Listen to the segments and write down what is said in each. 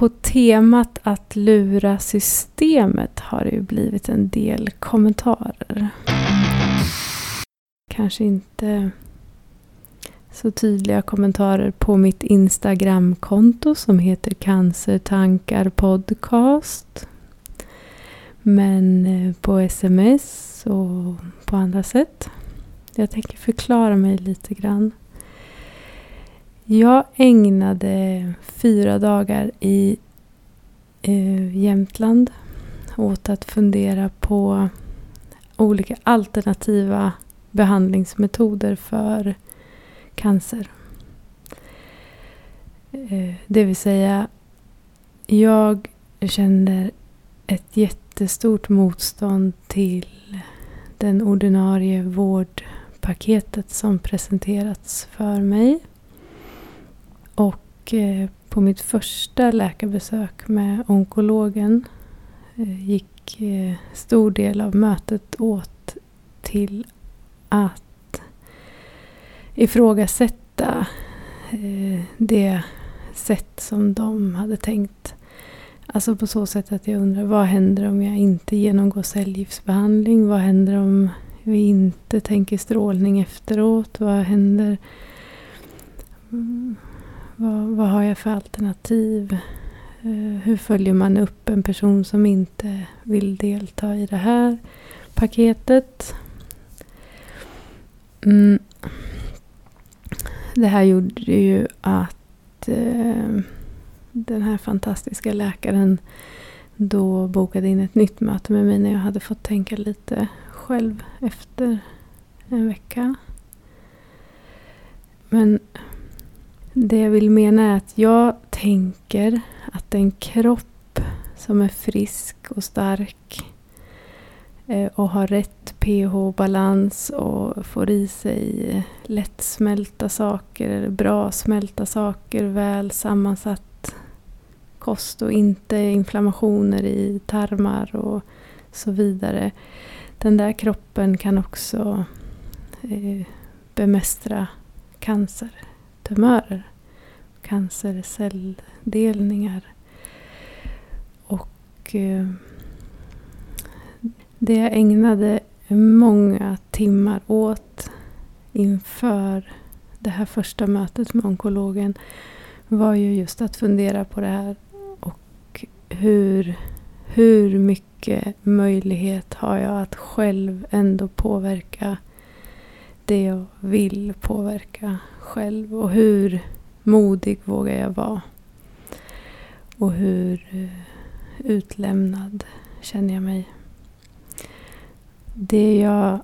på temat att lura systemet har det ju blivit en del kommentarer. Kanske inte så tydliga kommentarer på mitt Instagramkonto som heter Cancertankar podcast. Men eh, på sms och på andra sätt. Jag tänker förklara mig lite grann. Jag ägnade fyra dagar i eh, Jämtland åt att fundera på olika alternativa behandlingsmetoder för cancer. Eh, det vill säga, jag känner ett jättestort motstånd till den ordinarie vårdpaketet som presenterats för mig. Eh, på mitt första läkarbesök med onkologen eh, gick eh, stor del av mötet åt till att ifrågasätta det sätt som de hade tänkt. Alltså på så sätt att jag undrar vad händer om jag inte genomgår cellgiftsbehandling? Vad händer om vi inte tänker strålning efteråt? Vad händer? Mm. Vad, vad har jag för alternativ? Eh, hur följer man upp en person som inte vill delta i det här paketet? Mm det här gjorde ju att eh, den här fantastiska läkaren då bokade in ett nytt möte med mig när jag hade fått tänka lite själv efter en vecka. Men det jag vill mena är att jag tänker att en kropp som är frisk och stark eh, och har rätt pH-balans och får i sig lättsmälta saker, eller bra smälta saker, väl sammansatt kost och inte inflammationer i tarmar och så vidare. Den där kroppen kan också eh, bemästra cancer cancertumörer, cancercelldelningar. Och eh, det jag ägnade många timmar åt inför det här första mötet med onkologen var ju just att fundera på det här och hur, hur mycket möjlighet har jag att själv ändå påverka det jag vill påverka själv och hur modig vågar jag vara? Och hur eh, utlämnad känner jag mig? Det jag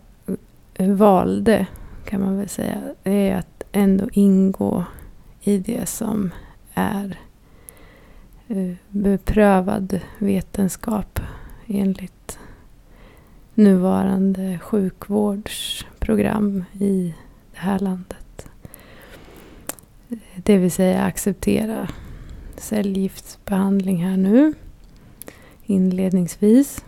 eh, valde kan man väl säga är att ändå ingå i det som är eh, beprövad vetenskap enligt nuvarande sjukvårds program i det här landet. Det vill säga acceptera cellgiftsbehandling här nu inledningsvis.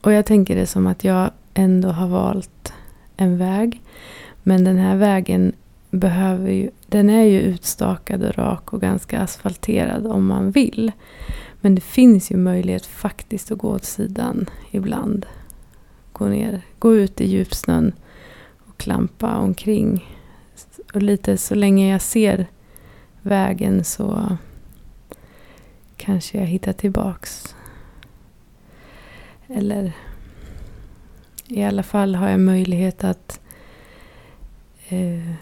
Och jag tänker det som att jag ändå har valt en väg. Men den här vägen behöver ju, den är ju utstakad och rak och ganska asfalterad om man vill. Men det finns ju möjlighet faktiskt att gå åt sidan ibland. Gå ner, gå ut i djupsnön och klampa omkring. Och lite så länge jag ser vägen så kanske jag hittar tillbaks eller i alla fall har jag möjlighet att... Eh,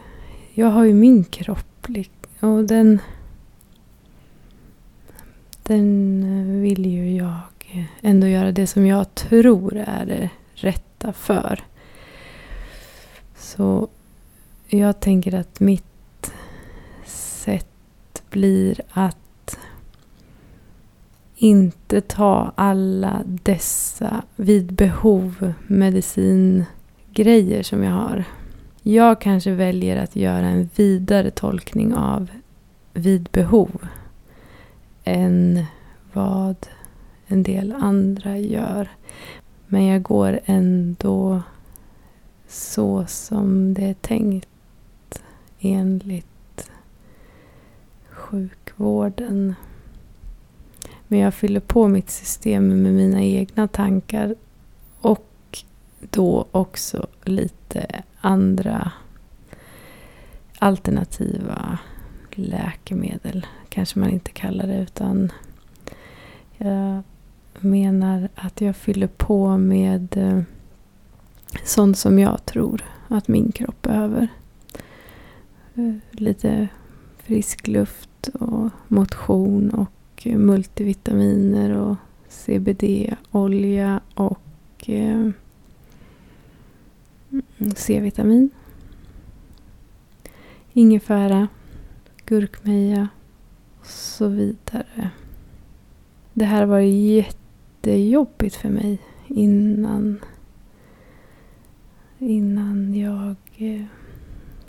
jag har ju min kropp och den... Den vill ju jag ändå göra det som jag tror är det rätta för. Så jag tänker att mitt sätt blir att inte ta alla dessa vid behov medicingrejer som jag har. Jag kanske väljer att göra en vidare tolkning av vid behov än vad en del andra gör. Men jag går ändå så som det är tänkt enligt sjukvården. Men jag fyller på mitt system med mina egna tankar och då också lite andra alternativa läkemedel. Kanske man inte kallar det utan jag menar att jag fyller på med eh, sånt som jag tror att min kropp behöver. Eh, lite frisk luft och motion och eh, multivitaminer och CBD-olja och mm, C-vitamin. Ingefära, gurkmeja och så vidare. Det här var jättejobbigt för mig innan, innan jag eh,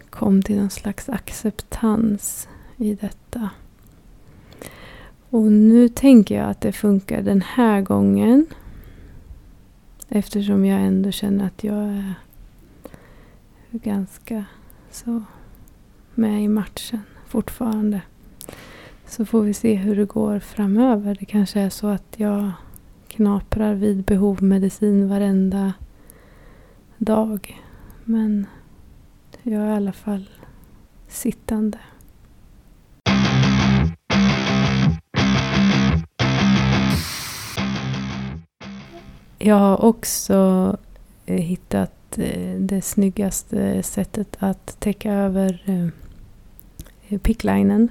kom till någon slags acceptans i detta. Och nu tänker jag att det funkar den här gången. Eftersom jag ändå känner att jag är ganska så med i matchen fortfarande. Så får vi se hur det går framöver. Det kanske är så att jag knaprar vid behov medicin varenda dag. Men jag är i alla fall sittande. Jag har också eh, hittat eh, det snyggaste sättet att täcka över eh, picklinen.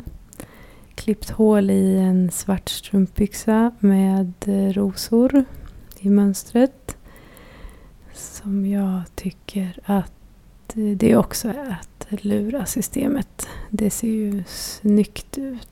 Klippt hål i en svart strumpbyxa med eh, rosor i mönstret. Som jag tycker att eh, det också är att lura systemet. Det ser ju snyggt ut